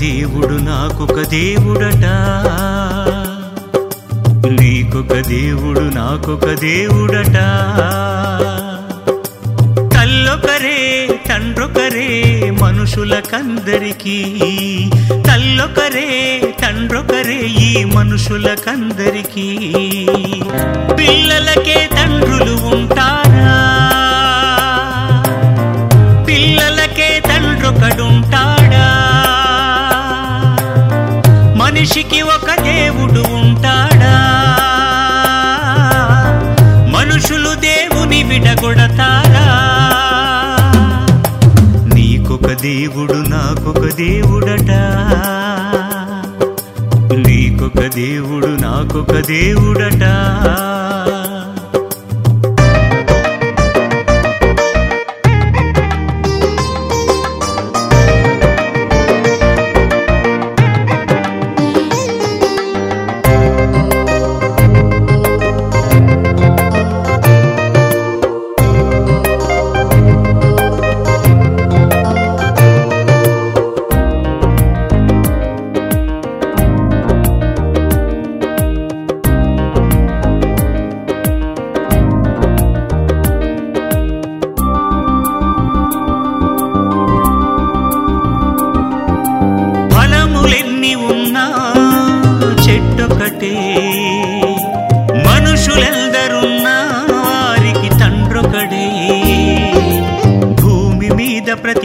దేవుడట. నీకొక దేవుడు నాకొక దేవుడట. తల్లొకరే తండ్రొకరే మనుషులకందరికీ. తల్లొకరే తండ్రొకరే ఈ మనుషులకందరికీ. పిల్లలకే తండ్రులు ఉంటారా? మనిషికి ఒక దేవుడు ఉంటాడా? మనుషులు దేవుని విడగొడతారా? నీకొక దేవుడు నాకొక దేవుడట. నీకొక దేవుడు నాకొక దేవుడట.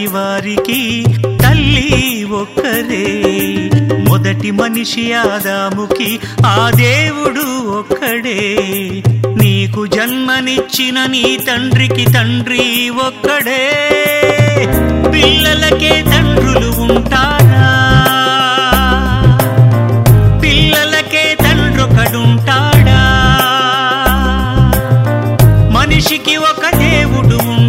వారికి తల్లి ఒక్కరే. మొదటి మనిషి ఆదాముకి ఆ దేవుడు ఒక్కడే. నీకు జన్మనిచ్చిన నీ తండ్రికి తండ్రి ఒక్కడే. పిల్లలకే తండ్రులు ఉంటారా? పిల్లలకే తండ్రొకడుంటాడా? మనిషికి ఒక దేవుడు ఉంటాడు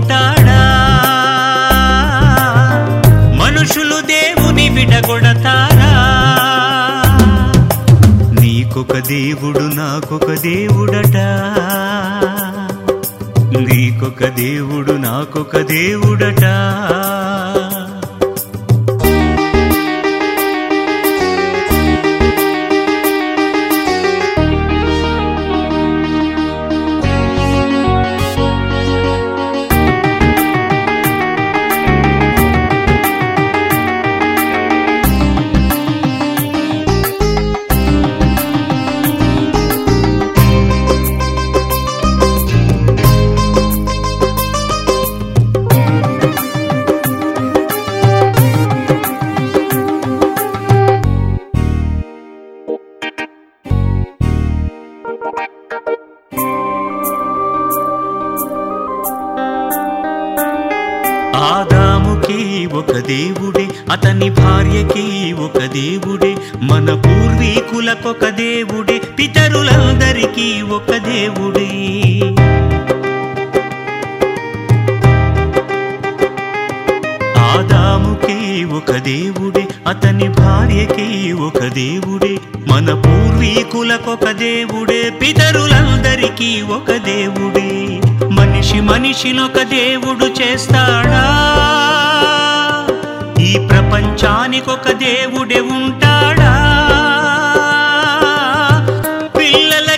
విడగొడతారా నీకొక దేవుడు నాకొక దేవుడట. నీకొక దేవుడు నాకొక దేవుడట. ఆదాముకి ఒక దేవుడే అతని భార్యకి ఒక దేవుడే మన పూర్వీకులకొక దేవుడే పితరులందరికీ ఒక దేవుడే. ఆదాముకి ఒక దేవుడే అతని భార్యకి ఒక దేవుడే మన పూర్వీకులకొక దేవుడే పితరులందరికీ ఒక దేవుడే. మనిషి మనిషినొక దేవుడు చేస్తాడా? ప్రపంచానికొక దేవుడే ఉంటాడా? పిల్లల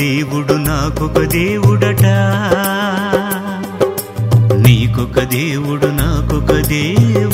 దేవుడు నాకొక దేవుడట. నీకొక దేవుడు నాకొక దేవుడు.